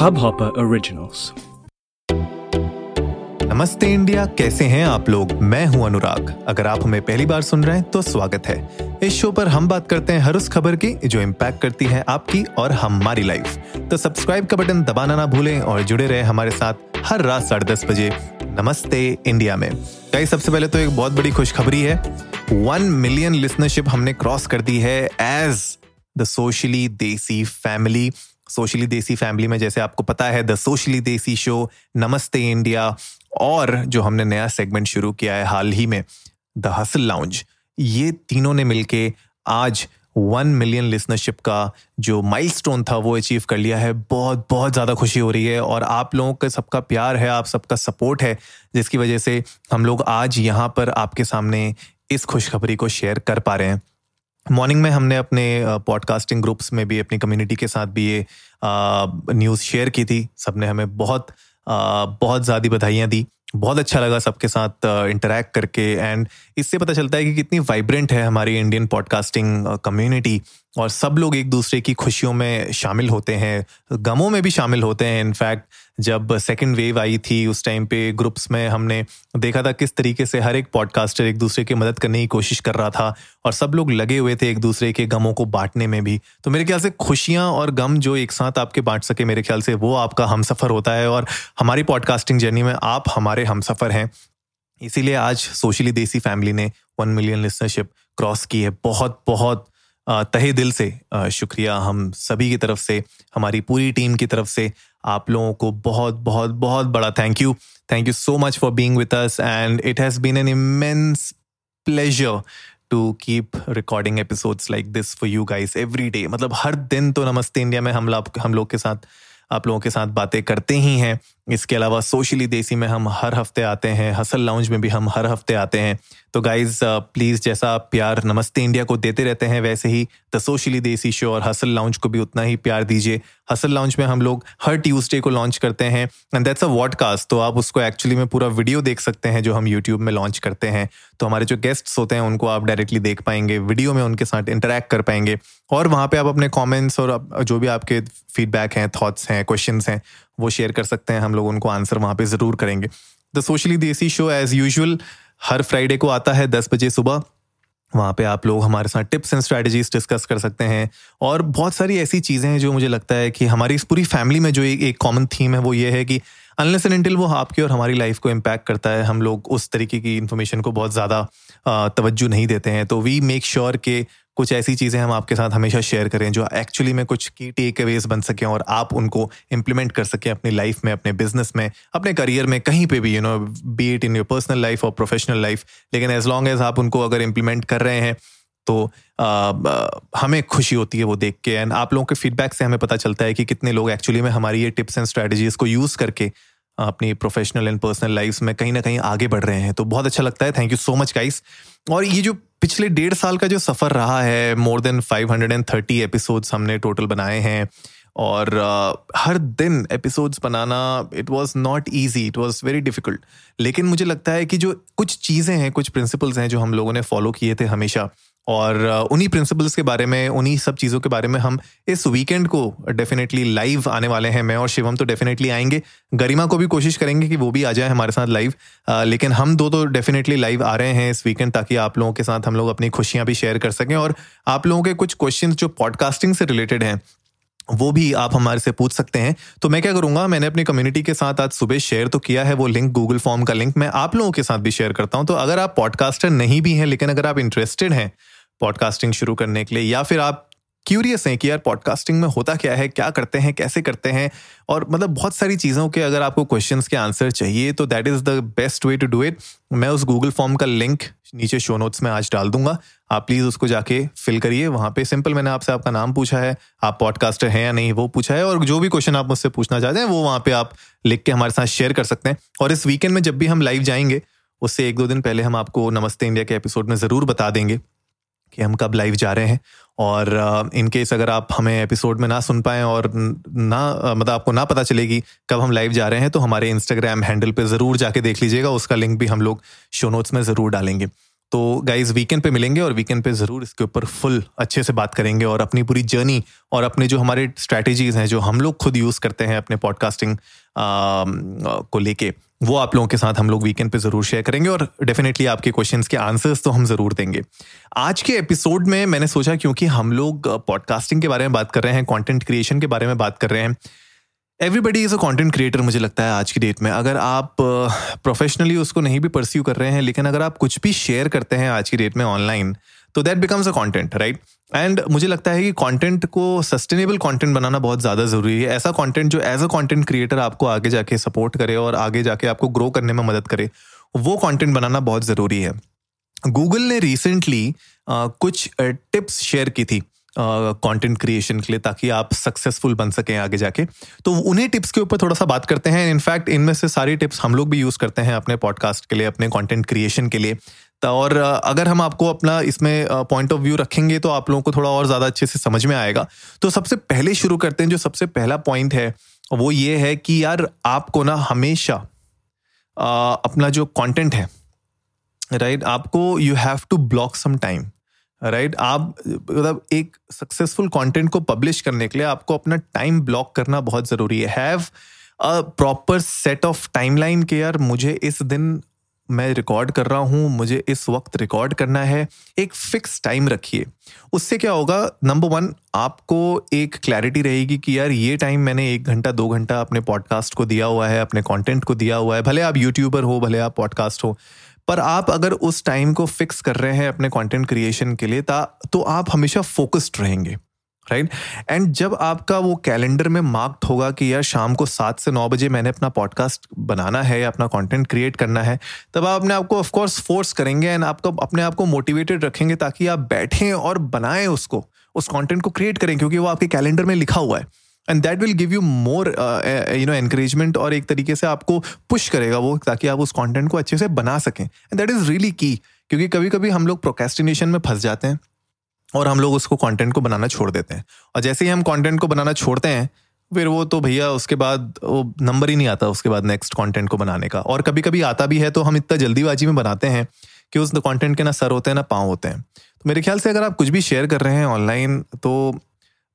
Hubhopper Originals. नमस्ते India, कैसे हैं आप लोग? मैं हूँ अनुराग। अगर आप हमें पहली बार सुन रहे हैं तो स्वागत है। इस शो पर हम बात करते हैं हर उस खबर की जो इम्पैक्ट करती है आपकी और हमारी लाइफ तो सब्सक्राइब का बटन दबाना ना भूलें और जुड़े रहे हमारे साथ हर रात साढ़े दस बजे। नमस्ते इंडिया में। कई सबसे पहले तो एक बहुत बड़ी खुशखबरी है। वन मिलियन लिसनरशिप हमने क्रॉस कर दी है as the socially desi family socially desi family में, जैसे आपको पता है, the socially desi show, Namaste India, और जो हमने नया सेगमेंट शुरू किया है हाल ही में, द हसल लाउंज। ये तीनों ने मिलके आज वन मिलियन लिसनरशिप का जो माइलस्टोन था, वो अचीव कर लिया है। बहुत बहुत ज़्यादा खुशी हो रही है, और आप लोगों का सबका प्यार है, आप सबका सपोर्ट है, जिसकी वजह से हम लोग आज यहाँ पर आपके सामने इस खुशखबरी को शेयर कर पा रहे हैं। मॉर्निंग में हमने अपने पॉडकास्टिंग ग्रुप्स में भी, अपनी कम्युनिटी के साथ भी ये न्यूज़ शेयर की थी। सबने हमें बहुत बहुत ज़्यादा बधाइयाँ दी। बहुत अच्छा लगा सबके साथ इंटरेक्ट करके। एंड इससे पता चलता है कि कितनी वाइब्रेंट है हमारी इंडियन पॉडकास्टिंग कम्युनिटी और सब लोग एक दूसरे की खुशियों में शामिल होते हैं। गमों में भी शामिल होते हैं। इनफैक्ट जब सेकेंड वेव आई थी, उस टाइम पे ग्रुप्स में हमने देखा था किस तरीके से हर एक पॉडकास्टर एक दूसरे की मदद करने की कोशिश कर रहा था और सब लोग लगे हुए थे एक दूसरे के गमों को बांटने में भी। तो मेरे ख्याल से खुशियाँ और गम जो एक साथ आपके बांट सके मेरे ख्याल से वो आपका हम सफ़र होता है और हमारी पॉडकास्टिंग जर्नी में आप हमारे हम सफ़र हैं। इसीलिए आज सोशली देसी फैमिली ने वन मिलियन लिसनरशिप क्रॉस की है। बहुत बहुत तहे दिल से शुक्रिया हम सभी की तरफ़ से, हमारी पूरी टीम की तरफ़ से। आप लोगों को बहुत बहुत बहुत बड़ा thank you thank you so much for being with us and it has been an immense pleasure to keep recording episodes like this for you guys every day मतलब हर दिन तो नमस्ते इंडिया में हम लोग हम लोग के साथ, आप लोगों के साथ बातें करते ही हैं। इसके अलावा सोशली देसी में हम हर हफ़्ते आते हैं हसल लाउंज में भी हम हर हफ़्ते आते हैं। तो गाइज़ प्लीज़ uh, जैसा प्यार नमस्ते इंडिया को देते रहते हैं वैसे ही द सोशली देसी शो और हसल लाउंज को भी उतना ही प्यार दीजिए। हसल लाउंज में हम लोग हर ट्यूसडे को लॉन्च करते हैं एंड दैट्स अ वॉडकास्ट तो आप उसको एक्चुअली में पूरा वीडियो देख सकते हैं जो हम यूट्यूब में लॉन्च करते हैं। तो हमारे जो गेस्ट्स होते हैं उनको आप डायरेक्टली देख पाएँगे वीडियो में उनके साथ इंटरेक्ट कर पाएँगे। और वहाँ पे आप अपने कॉमेंट्स और जो भी आपके फीडबैक हैं थॉट्स हैं क्वेश्चन हैं वो शेयर कर सकते हैं, हम लोग उनको आंसर वहाँ पे ज़रूर करेंगे। The socially desi show as usual her Friday को आता है दस बजे सुबह। वहाँ पे आप लोग हमारे साथ टिप्स एंड स्ट्रैटेजीज डिस्कस कर सकते हैं। और बहुत सारी ऐसी चीज़ें हैं जो मुझे लगता है कि हमारी इस पूरी फैमिली में जो एक कॉमन थीम है वो ये है कि अनलेस एंड इंटिल वो आपकी और हमारी लाइफ को इम्पैक्ट करता है, हम लोग उस तरीके की इन्फॉर्मेशन को बहुत ज़्यादा तवज्जो नहीं देते हैं। तो वी मेक श्योर के कुछ ऐसी चीज़ें हम आपके साथ हमेशा शेयर करें जो एक्चुअली में कुछ की टेक अवेज बन सकें और आप उनको इम्प्लीमेंट कर सकें अपनी लाइफ में अपने बिज़नेस में अपने करियर में कहीं पे भी you know be it in your personal life और प्रोफेशनल लाइफ लेकिन एज लॉन्ग एज आप उनको अगर इम्प्लीमेंट कर रहे हैं तो आ, हमें खुशी होती है वो देख के। एंड आप लोगों के फीडबैक से हमें पता चलता है कि कितने लोग एक्चुअली में हमारी ये टिप्स एंड स्ट्रेटजीज को यूज़ करके अपनी प्रोफेशनल एंड पर्सनल लाइफ में कहीं ना कहीं आगे बढ़ रहे हैं। तो बहुत अच्छा लगता है। Thank you so much guys और ये जो पिछले डेढ़ साल का जो सफ़र रहा है मोर देन 530 एपिसोड्स हमने टोटल बनाए हैं। और uh, हर दिन episodes banana it was not easy it was very difficult लेकिन मुझे लगता है कि जो कुछ चीज़ें हैं कुछ प्रिंसिपल्स हैं जो हम लोगों ने फॉलो किए थे हमेशा और उन्हीं प्रिंसिपल्स के बारे में, उन्हीं सब चीज़ों के बारे में हम इस वीकेंड को डेफिनेटली लाइव आने वाले हैं। मैं और शिवम तो डेफिनेटली आएँगे। गरिमा को भी कोशिश करेंगे कि वो भी आ जाए हमारे साथ लाइव लेकिन हम दो तो डेफिनेटली लाइव आ रहे हैं इस वीकेंड ताकि आप लोगों के साथ हम लोग अपनी खुशियाँ भी शेयर कर सकें और आप लोगों के कुछ क्वेश्चन जो पॉडकास्टिंग से रिलेटेड हैं, वो भी आप हमारे से पूछ सकते हैं। तो मैं क्या करूँगा, मैंने अपनी कम्युनिटी के साथ आज सुबह शेयर तो किया है, वो लिंक गूगल फॉर्म का लिंक मैं आप लोगों के साथ भी शेयर करता हूँ। तो अगर आप पॉडकास्टर नहीं भी हैं, लेकिन अगर आप इंटरेस्टेड हैं पॉडकास्टिंग शुरू करने के लिए, या फिर आप क्यूरियस हैं कि यार पॉडकास्टिंग में होता क्या है, क्या करते हैं, कैसे करते हैं? और मतलब बहुत सारी चीज़ों के अगर आपको क्वेश्चंस के आंसर चाहिए तो that is the best way to do it मैं उस गूगल फॉर्म का लिंक नीचे शो नोट्स में आज डाल दूँगा। आप प्लीज़ उसको जाके फिल करिए। वहाँ पे सिंपल मैंने आपसे आपका नाम पूछा है, आप पॉडकास्टर हैं या नहीं, वो पूछा है, और जो भी क्वेश्चन आप मुझसे पूछना चाहते हैं, वो वहाँ पर आप लिख के हमारे साथ शेयर कर सकते हैं। और इस वीकेंड में जब भी हम लाइव जाएँगे, उससे एक दो दिन पहले हम आपको नमस्ते इंडिया के एपिसोड में ज़रूर बता देंगे। कि हम कब लाइव जा रहे हैं। और इन केस अगर आप हमें एपिसोड में ना सुन पाएँ और ना मतलब आपको ना पता चलेगी कब हम लाइव जा रहे हैं तो हमारे इंस्टाग्राम हैंडल पे ज़रूर जाके देख लीजिएगा। उसका लिंक भी हम लोग शो नोट्स में ज़रूर डालेंगे। तो गाइज़ वीकेंड पे मिलेंगे और वीकेंड पे ज़रूर इसके ऊपर फुल अच्छे से बात करेंगे और अपनी पूरी जर्नी और अपने जो हमारे स्ट्रैटेजीज हैं, जो हम लोग खुद यूज़ करते हैं अपने पॉडकास्टिंग को लेके, वो आप लोगों के साथ हम लोग वीकेंड पे ज़रूर शेयर करेंगे और डेफिनेटली आपके क्वेश्चंस के आंसर्स तो हम ज़रूर देंगे। आज के एपिसोड में मैंने सोचा क्योंकि हम लोग पॉडकास्टिंग के बारे में बात कर रहे हैं कंटेंट क्रिएशन के बारे में बात कर रहे हैं everybody is a content creator मुझे लगता है आज की डेट में। अगर आप प्रोफेशनली uh, उसको नहीं भी परस्यू कर रहे हैं लेकिन अगर आप कुछ भी शेयर करते हैं आज की डेट में ऑनलाइन तो that becomes a content right and मुझे लगता है कि कंटेंट को सस्टेनेबल कंटेंट बनाना बहुत ज़्यादा ज़रूरी है। ऐसा कंटेंट जो एज अ कंटेंट क्रिएटर आपको आगे जाके सपोर्ट करे और आगे जाके आपको ग्रो करने में मदद करे वो कंटेंट बनाना बहुत ज़रूरी है। गूगल ने रिसेंटली कुछ टिप्स शेयर की थी। कंटेंट uh, क्रिएशन के लिए ताकि आप सक्सेसफुल बन सकें आगे जाके। तो उन्हीं टिप्स के ऊपर थोड़ा सा बात करते हैं। इनफैक्ट इनमें से सारी टिप्स हम लोग भी यूज़ करते हैं अपने पॉडकास्ट के लिए अपने कंटेंट क्रिएशन के लिए। और अगर हम आपको अपना इसमें पॉइंट ऑफ़ व्यू रखेंगे तो आप लोगों को थोड़ा और ज़्यादा अच्छे से समझ में आएगा। तो सबसे पहले शुरू करते हैं जो सबसे पहला पॉइंट है वो ये है कि यार आपको ना हमेशा अपना जो कंटेंट है राइट आपको you have to block some time right? right? आप मतलब एक सक्सेसफुल कंटेंट को पब्लिश करने के लिए आपको अपना टाइम ब्लॉक करना बहुत ज़रूरी है। Have a proper set of timeline के यार, मुझे इस दिन मैं रिकॉर्ड कर रहा हूँ, मुझे इस वक्त रिकॉर्ड करना है। एक फिक्स टाइम रखिए। उससे क्या होगा? नंबर वन आपको एक क्लैरिटी रहेगी कि यार, ये टाइम मैंने एक घंटा, दो घंटा अपने पॉडकास्ट को दिया हुआ है, अपने कंटेंट को दिया हुआ है। भले आप यूट्यूबर हो, भले आप पॉडकास्ट हो पर आप अगर उस टाइम को फिक्स कर रहे हैं अपने कंटेंट क्रिएशन के लिए तो आप हमेशा फोकस्ड रहेंगे राइट एंड जब आपका वो कैलेंडर में मार्क्ड होगा कि यार शाम को सात से नौ बजे मैंने अपना पॉडकास्ट बनाना है या अपना कंटेंट क्रिएट करना है, तब आप अपने आप को ऑफकोर्स फोर्स करेंगे एंड आपको, अपने आप को मोटिवेटेड रखेंगे ताकि आप बैठें और बनाएँ उसको, उस कंटेंट को क्रिएट करें, क्योंकि वो आपके कैलेंडर में लिखा हुआ है। And that will give you more you know encouragement और एक तरीके से आपको पुश करेगा वो ताकि आप उस कॉन्टेंट को अच्छे से बना सकें। एंड दैट इज़ रियली की क्योंकि कभी कभी हम लोग प्रोकेस्टिनेशन में फंस जाते हैं और हम लोग उसको कंटेंट को बनाना छोड़ देते हैं। और जैसे ही हम कंटेंट को बनाना छोड़ते हैं, फिर वो तो भैया उसके बाद वो नंबर ही नहीं आता उसके बाद नेक्स्ट कंटेंट को बनाने का। और कभी कभी आता भी है तो हम इतना जल्दीबाजी में बनाते हैं कि उस कंटेंट के ना सर होते हैं, ना पाँव होते हैं। तो मेरे ख्याल से अगर आप कुछ भी शेयर कर रहे हैं ऑनलाइन तो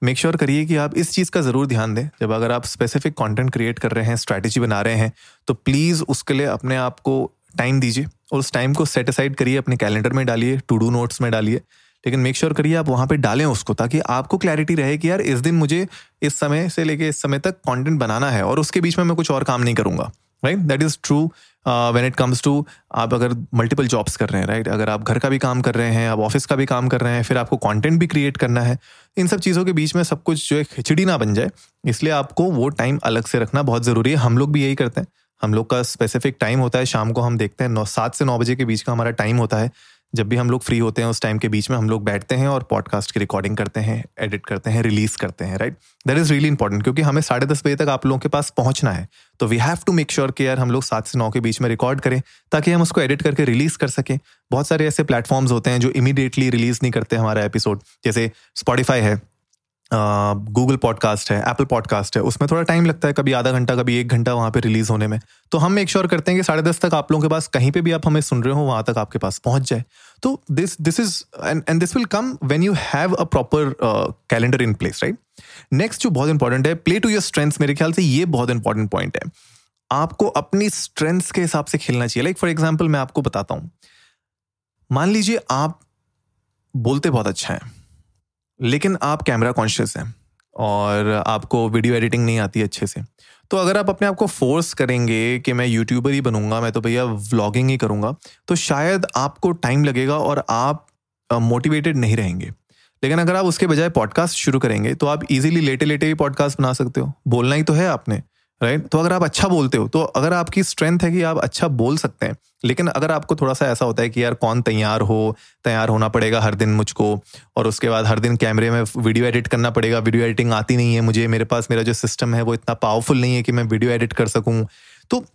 मेक श्योर करिए कि आप इस चीज़ का ज़रूर ध्यान दें। जब अगर आप स्पेसिफिक कंटेंट क्रिएट कर रहे हैं स्ट्रैटेजी बना रहे हैं तो प्लीज़ उसके लिए अपने आप को टाइम दीजिए और उस टाइम को सेट असाइड करिए, अपने कैलेंडर में डालिए टू डू नोट्स में डालिए। लेकिन मेक श्योर करिए आप वहाँ पे डालें उसको, ताकि आपको क्लैरिटी रहे कि यार इस दिन मुझे इस समय से लेके इस समय तक कंटेंट बनाना है और उसके बीच में मैं कुछ और काम नहीं करूँगा। Right that is true when it comes to आप अगर मल्टीपल जॉब्स कर रहे हैं राइट right? अगर आप घर का भी काम कर रहे हैं, आप ऑफ़िस का भी काम कर रहे हैं, फिर आपको कॉन्टेंट भी क्रिएट करना है, इन सब चीज़ों के बीच में सब कुछ जो है खिचड़ी ना बन जाए, इसलिए आपको वो टाइम अलग से रखना बहुत ज़रूरी है। हम लोग भी यही करते हैं। हम लोग का स्पेसिफिक टाइम होता है, शाम को हम देखते हैं, नौ, सात से नौ बजे के बीच का हमारा टाइम होता है। जब भी हम लोग फ्री होते हैं, उस टाइम के बीच में हम लोग बैठते हैं और पॉडकास्ट की रिकॉर्डिंग करते हैं एडिट करते हैं रिलीज़ करते हैं right that is really important क्योंकि हमें साढ़े दस बजे तक आप लोगों के पास पहुँचना है। तो we have to make sure कि यार हम लोग सात से नौ के बीच में रिकॉर्ड करें, ताकि हम उसको एडिट करके रिलीज़ कर सकें। बहुत सारे ऐसे प्लेटफॉर्म्स होते हैं जो इमीडिएटली रिलीज़ नहीं करते हमारा एपिसोड जैसे स्पॉटिफाई है गूगल पॉडकास्ट है एप्पल पॉडकास्ट है, उसमें थोड़ा टाइम लगता है कभी आधा घंटा, कभी एक घंटा वहाँ पे रिलीज़ होने में। तो हम मेक श्योर करते हैं कि साढ़े दस तक आप लोगों के पास कहीं पे भी आप हमें सुन रहे हो, वहाँ तक आपके पास पहुँच जाए। तो this this is and and this will come when you have a proper calendar in place right next जो बहुत इंपॉर्टेंट है प्ले टू योर स्ट्रेंथ मेरे ख्याल से ये बहुत इंपॉर्टेंट पॉइंट है। आपको अपनी स्ट्रेंथ्स के हिसाब से खेलना चाहिए। लाइक फॉर एग्ज़ाम्पल मैं आपको बताता हूँ। मान लीजिए आप बोलते बहुत अच्छा है। लेकिन आप कैमरा कॉन्शियस हैं और आपको वीडियो एडिटिंग नहीं आती अच्छे से। तो अगर आप अपने आप को फोर्स करेंगे कि मैं यूट्यूबर ही बनूँगा, मैं तो भैया व्लॉगिंग ही करूँगा तो शायद आपको टाइम लगेगा और आप मोटिवेटेड नहीं रहेंगे। लेकिन अगर आप उसके बजाय पॉडकास्ट शुरू करेंगे तो आप इजीली लेटे लेटे भी पॉडकास्ट बना सकते हो। बोलना ही तो है आपने। राइट तो अगर आप अच्छा बोलते हो तो अगर आपकी स्ट्रेंथ है कि आप अच्छा बोल सकते हैं लेकिन अगर आपको थोड़ा सा ऐसा होता है कि यार कौन तैयार हो तैयार होना पड़ेगा हर दिन मुझको और उसके बाद हर दिन कैमरे में वीडियो एडिट करना पड़ेगा वीडियो एडिटिंग आती नहीं है मुझे मेरे पास मेरा जो सिस्टम है वो इतना पावरफुल नहीं है कि मैं वीडियो एडिट कर सकूँ। तो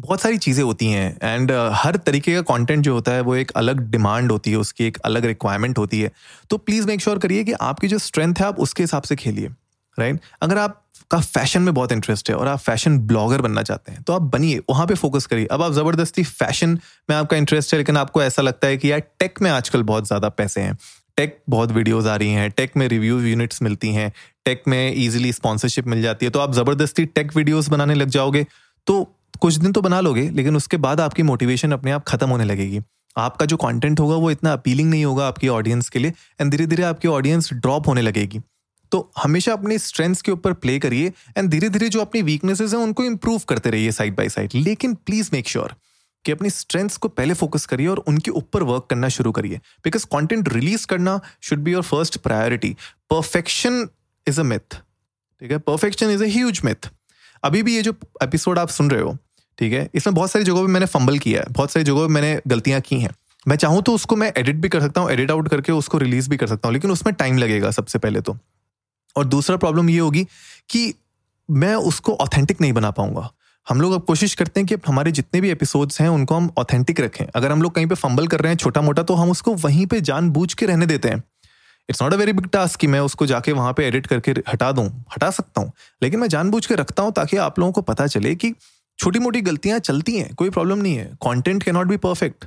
बहुत सारी चीज़ें होती हैं एंड uh, हर तरीके का कंटेंट जो होता है वो एक अलग डिमांड होती है उसकी एक अलग रिक्वायरमेंट होती है। तो प्लीज़ मेक श्योर करिए कि आपकी जो स्ट्रेंथ है आप उसके हिसाब से खेलिए राइट अगर आप का फ़ैशन में बहुत इंटरेस्ट है और आप फ़ैशन ब्लॉगर बनना चाहते हैं तो आप बनिए, वहाँ पे फोकस करिए। अब आप ज़बरदस्ती फ़ैशन में आपका इंटरेस्ट है, लेकिन आपको ऐसा लगता है कि यार टेक में आजकल बहुत ज़्यादा पैसे हैं। टेक बहुत वीडियोस आ रही हैं टेक में रिव्यू यूनिट्स मिलती हैं टेक में इजीली स्पॉन्सरशिप मिल जाती है तो आप ज़बरदस्ती टेक वीडियोस बनाने लग जाओगे। तो कुछ दिन तो बना लोगे, लेकिन उसके बाद आपकी मोटिवेशन अपने आप खत्म होने लगेगी। आपका जो कंटेंट होगा वो इतना अपीलिंग नहीं होगा आपकी ऑडियंस के लिए एंड धीरे धीरे आपकी ऑडियंस ड्रॉप होने लगेगी। तो हमेशा अपनी स्ट्रेंथ्स के ऊपर प्ले करिए एंड धीरे धीरे जो अपनी वीकनेसेस हैं, उनको इंप्रूव करते रहिए साइड बाय साइड लेकिन प्लीज़ मेक श्योर कि अपनी स्ट्रेंथ्स को पहले फोकस करिए और उनके ऊपर वर्क करना शुरू करिए. बिकॉज़ कंटेंट रिलीज़ करना should be your first priority perfection is a myth ठीक है? Perfection is a huge myth अभी भी ये जो एपिसोड आप सुन रहे हो, ठीक है? इसमें बहुत सारी जगहों पे मैंने फंबल किया है। बहुत सारी जगहों पे मैंने गलतियाँ की हैं। मैं चाहूँ तो उसको मैं एडिट भी कर सकता हूँ एडिट आउट करके उसको रिलीज़ भी कर सकता हूँ, लेकिन उसमें टाइम लगेगा सबसे पहले तो। और दूसरा प्रॉब्लम ये होगी कि मैं उसको ऑथेंटिक नहीं बना पाऊँगा। हम लोग अब कोशिश करते हैं कि हमारे जितने भी एपिसोड्स हैं, उनको हम ऑथेंटिक रखें। अगर हम लोग कहीं पे फंबल कर रहे हैं छोटा मोटा तो हम उसको वहीं पे जान बूझ के रहने देते हैं। It's not a very big task कि मैं उसको जाके वहाँ पे एडिट करके हटा दूँ। हटा सकता हूँ, लेकिन मैं जानबूझ के रखता हूँ ताकि आप लोगों को पता चले कि छोटी मोटी गलतियाँ चलती हैं, कोई प्रॉब्लम नहीं है। कॉन्टेंट के नॉट बी परफेक्ट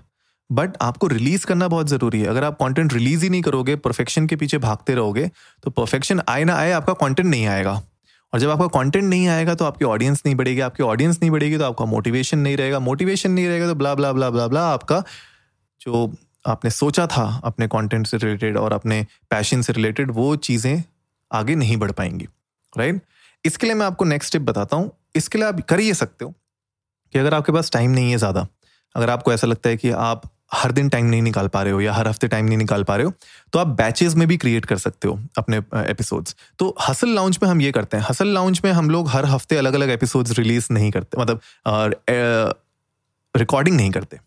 बट आपको रिलीज़ करना बहुत ज़रूरी है। अगर आप कंटेंट रिलीज़ ही नहीं करोगे परफेक्शन के पीछे भागते रहोगे तो परफेक्शन आए ना आए आपका कंटेंट नहीं आएगा। और जब आपका कंटेंट नहीं आएगा तो आपकी ऑडियंस नहीं बढ़ेगी। आपकी ऑडियंस नहीं बढ़ेगी तो आपका मोटिवेशन नहीं रहेगा। मोटिवेशन नहीं रहेगा तो blah blah blah blah blah आपका जो आपने सोचा था अपने कंटेंट से रिलेटेड और अपने पैशन से रिलेटेड वो चीज़ें आगे नहीं बढ़ पाएँगी। राइट इसके लिए मैं आपको नेक्स्ट स्टेप बताता हूँ। इसके लिए आप कर ही सकते हो कि अगर आपके पास टाइम नहीं है ज़्यादा, अगर आपको ऐसा लगता है कि आप हर दिन टाइम नहीं निकाल पा रहे हो या हर हफ़्ते टाइम नहीं निकाल पा रहे हो तो आप बैचेस में भी क्रिएट कर सकते हो अपने एपिसोड्स तो हसल लाउंज में हम ये करते हैं। हसल लाउंज में हम लोग हर हफ़्ते अलग अलग एपिसोड्स रिलीज़ नहीं करते मतलब रिकॉर्डिंग नहीं करते।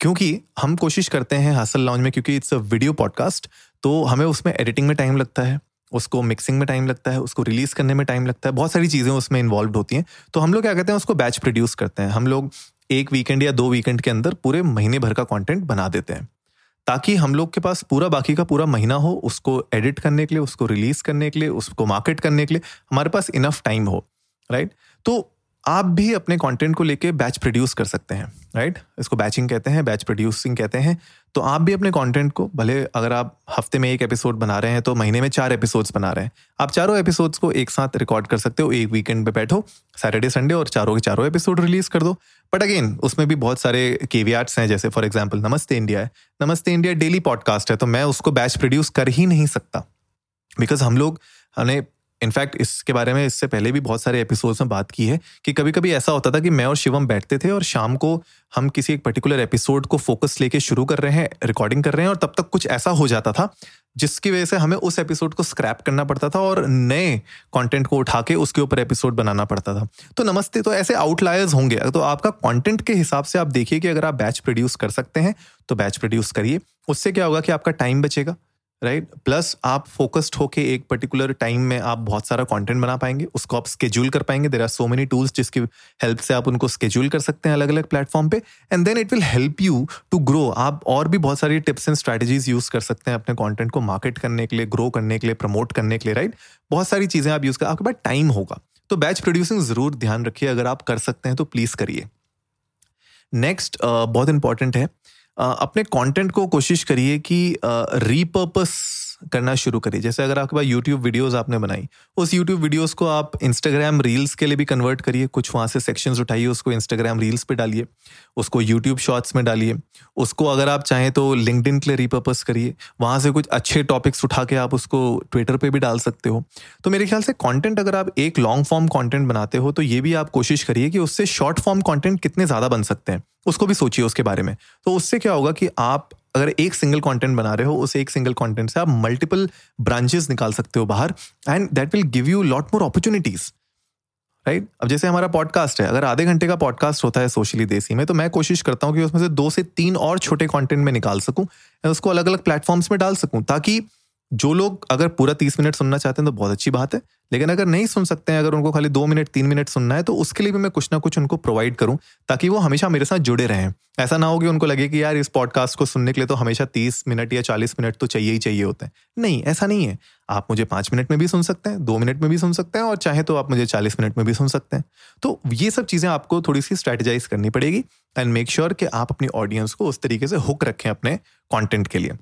क्योंकि हम कोशिश करते हैं हसल लाउंज में, क्योंकि इट्स अ वीडियो पॉडकास्ट तो हमें उसमें एडिटिंग में टाइम लगता है, उसको मिक्सिंग में टाइम लगता है, उसको रिलीज़ करने में टाइम लगता है, बहुत सारी चीज़ें उसमें इन्वॉल्व होती हैं। तो हम लोग क्या कहते हैं, उसको बैच प्रोड्यूस करते हैं। हम लोग एक वीकेंड या दो वीकेंड के अंदर पूरे महीने भर का कंटेंट बना देते हैं। ताकि हम लोग के पास पूरा बाकी का पूरा महीना हो, उसको एडिट करने के लिए, उसको रिलीज़ करने के लिए, उसको मार्केट करने के लिए हमारे पास इनफ टाइम हो राइट तो आप भी अपने कंटेंट को लेके बैच प्रोड्यूस कर सकते हैं राइट इसको बैचिंग कहते हैं बैच प्रोड्यूसिंग कहते हैं। तो आप भी अपने कंटेंट को, भले अगर आप हफ़्ते में एक एपिसोड बना रहे हैं तो महीने में चार एपिसोड्स बना रहे हैं। आप चारों एपिसोड्स को एक साथ रिकॉर्ड कर सकते हो, एक वीकेंड पे बैठो सैटरडे संडे और चारों के चारों एपिसोड रिलीज़ कर दो। बट अगेन उसमें भी बहुत सारे केवीआर्ट्स हैं, जैसे फॉर एग्ज़ाम्पल नमस्ते इंडिया है। नमस्ते इंडिया डेली पॉडकास्ट है तो मैं उसको बैच प्रोड्यूस कर ही नहीं सकता। बिकॉज़ हम लोग, हमने इनफैक्ट इसके बारे में इससे पहले भी बहुत सारे एपिसोड्स में बात की है कि कभी कभी ऐसा होता था कि मैं और शिवम बैठते थे और शाम को हम किसी एक पर्टिकुलर एपिसोड को फोकस लेके शुरू कर रहे हैं रिकॉर्डिंग कर रहे हैं और तब तक कुछ ऐसा हो जाता था, जिसकी वजह से हमें उस एपिसोड को स्क्रैप करना पड़ता था और नए कंटेंट को उठा के उसके ऊपर एपिसोड बनाना पड़ता था। तो नमस्ते तो ऐसे आउटलायर्स होंगे। तो आपका कंटेंट के हिसाब से आप देखिए कि अगर आप बैच प्रोड्यूस कर सकते हैं तो बैच प्रोड्यूस करिए। उससे क्या होगा कि आपका टाइम बचेगा। Right right? प्लस आप फोकस्ड होके एक पर्टिकुलर टाइम में आप बहुत सारा कंटेंट बना पाएँगे उसको आप स्केड्यूल कर पाएँगे there are so many tools जिसकी हेल्प से आप उनको स्केड्यूल कर सकते हैं अलग अलग प्लेटफॉर्म पे and then it will help you to grow आप और भी बहुत सारी टिप्स एंड स्ट्रैटेजीज यूज़ कर सकते हैं अपने कॉन्टेंट को मार्केट करने के लिए ग्रो करने के लिए प्रमोट करने के लिए राइट right? बहुत सारी चीज़ें आप यूज़ कर आपके पास टाइम होगा तो बैच प्रोड्यूसिंग ज़रूर ध्यान रखिए अगर आप कर सकते हैं तो प्लीज़ करिए नेक्स्ट uh, बहुत इंपॉर्टेंट है अपने कंटेंट को कोशिश करिए कि रीपर्पस करना शुरू करिए। जैसे अगर आपके पास यूट्यूब वीडियोस आपने बनाई, उस यूट्यूब वीडियोस को आप इंस्टाग्राम रील्स के लिए भी कन्वर्ट करिए। कुछ वहाँ से सेक्शंस उठाइए, उसको इंस्टाग्राम रील्स पे डालिए, उसको यूट्यूब शॉर्ट्स में डालिए, उसको अगर आप चाहें तो लिंकड के लिए रिपर्पज करिए। वहाँ से कुछ अच्छे टॉपिक्स उठा के आप उसको ट्विटर पर भी डाल सकते हो। तो मेरे ख्याल से कॉन्टेंट अगर आप एक लॉन्ग फॉर्म कॉन्टेंट बनाते हो तो ये भी आप कोशिश करिए कि उससे शॉर्ट फॉर्म कॉन्टेंट कितने ज़्यादा बन सकते हैं। उसको भी सोचिए उसके बारे में। तो उससे क्या होगा कि आप अगर एक सिंगल कंटेंट बना रहे हो, उस एक सिंगल कंटेंट से आप मल्टीपल ब्रांचेस निकाल सकते हो बाहर and that will give you lot more opportunities right अब जैसे हमारा पॉडकास्ट है, अगर आधे घंटे का पॉडकास्ट होता है सोशली देसी में तो मैं कोशिश करता हूँ कि उसमें से दो से तीन और छोटे कॉन्टेंट में निकाल सकूँ, उसको अलग अलग प्लेटफॉर्म्स में डाल सकूँ, ताकि जो लोग अगर पूरा तीस मिनट सुनना चाहते हैं तो बहुत अच्छी बात है, लेकिन अगर नहीं सुन सकते हैं, अगर उनको खाली दो मिनट, तीन मिनट सुनना है तो उसके लिए भी मैं कुछ ना कुछ उनको प्रोवाइड करूँ, ताकि वो हमेशा मेरे साथ जुड़े रहें। ऐसा ना हो कि उनको लगे कि यार इस पॉडकास्ट को सुनने के लिए तो हमेशा तीस मिनट या चालीस मिनट तो चाहिए ही चाहिए होते हैं। नहीं, ऐसा नहीं है। आप मुझे पाँच मिनट में भी सुन सकते हैं, दो मिनट में भी सुन सकते हैं, और चाहे तो आप मुझे चालीस मिनट में भी सुन सकते हैं। तो ये सब चीज़ें आपको थोड़ी सी स्ट्रेटेजाइज करनी पड़ेगी एंड मेक श्योर कि आप अपनी ऑडियंस को उस तरीके से हुक रखें अपने कॉन्टेंट के लिए।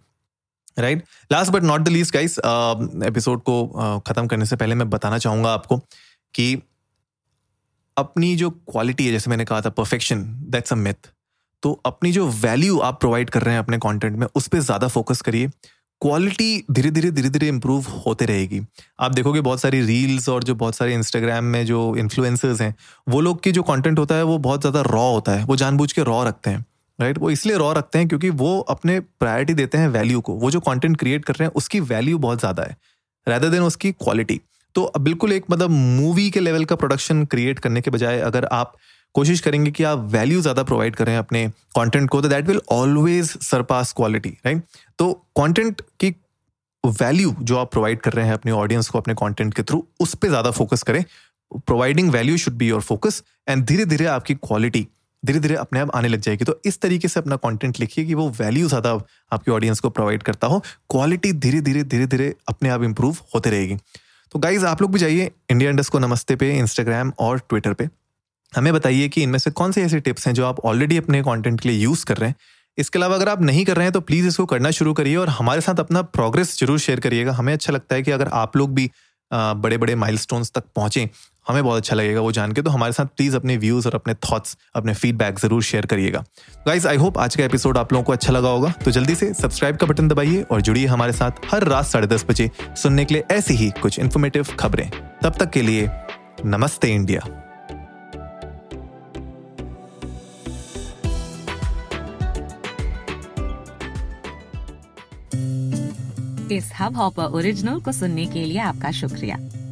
Right last but not the least guys episode को uh, खत्म करने से पहले मैं बताना चाहूँगा आपको कि अपनी जो क्वालिटी है जैसे मैंने कहा था परफेक्शन दैट्स अ मिथ तो अपनी जो वैल्यू आप प्रोवाइड कर रहे हैं अपने कंटेंट में उस पर ज़्यादा फोकस करिए। क्वालिटी धीरे धीरे धीरे धीरे इंप्रूव होते रहेगी। आप देखोगे बहुत सारी रील्स और जो बहुत सारे इंस्टाग्राम में जो इन्फ्लुएंसर्स हैं वो लोग की जो कंटेंट होता है वो बहुत ज़्यादा रॉ होता है। वो जानबूझ के रॉ रखते हैं। राइट वो इसलिए रॉ रखते हैं क्योंकि वो अपने प्रायोरिटी देते हैं वैल्यू को। वो जो कंटेंट क्रिएट कर रहे हैं, उसकी वैल्यू बहुत ज़्यादा है रैदर देन उसकी क्वालिटी तो बिल्कुल एक मतलब मूवी के लेवल का प्रोडक्शन क्रिएट करने के बजाय अगर आप कोशिश करेंगे कि आप वैल्यू ज़्यादा प्रोवाइड करें अपने कंटेंट को तो that will always surpass quality right तो कंटेंट की वैल्यू जो आप प्रोवाइड कर रहे हैं अपने ऑडियंस को, अपने कंटेंट के थ्रू उस पर ज़्यादा फोकस करें। Providing value should be your focus and धीरे धीरे आपकी क्वालिटी धीरे धीरे अपने आप आने लग जाएगी। तो इस तरीके से अपना कंटेंट लिखिए कि वो वैल्यू ज़्यादा आपकी ऑडियंस को प्रोवाइड करता हो। क्वालिटी धीरे धीरे धीरे धीरे अपने आप इंप्रूव होते रहेगी। तो गाइज़ आप लोग भी जाइए इंडिया इंडस्ट को नमस्ते पे इंस्टाग्राम और ट्विटर पे। हमें बताइए कि इनमें से कौन से ऐसे टिप्स हैं जो आप ऑलरेडी अपने कंटेंट के लिए यूज़ कर रहे हैं। इसके अलावा अगर आप नहीं कर रहे हैं तो प्लीज़ इसको करना शुरू करिए और हमारे साथ अपना प्रोग्रेस ज़रूर शेयर करिएगा। हमें अच्छा लगता है कि अगर आप लोग भी बड़े बड़े माइलस्टोन्स तक पहुँचे हमें बहुत अच्छा लगेगा, वो जान के। तो हमारे साथ प्लीज़ अपने व्यूज़ और अपने थॉट्स अपने फीडबैक ज़रूर शेयर करिएगा। गाइज़ आई होप आज का एपिसोड आप लोगों को अच्छा लगा होगा। तो जल्दी से सब्सक्राइब का बटन दबाइए और जुड़िए हमारे साथ हर रात साढ़े दस बजे सुनने के लिए ऐसी ही कुछ इन्फॉर्मेटिव खबरें। तब तक के लिए नमस्ते इंडिया। इस हब हॉपर ओरिजिनल को सुनने के लिए आपका शुक्रिया।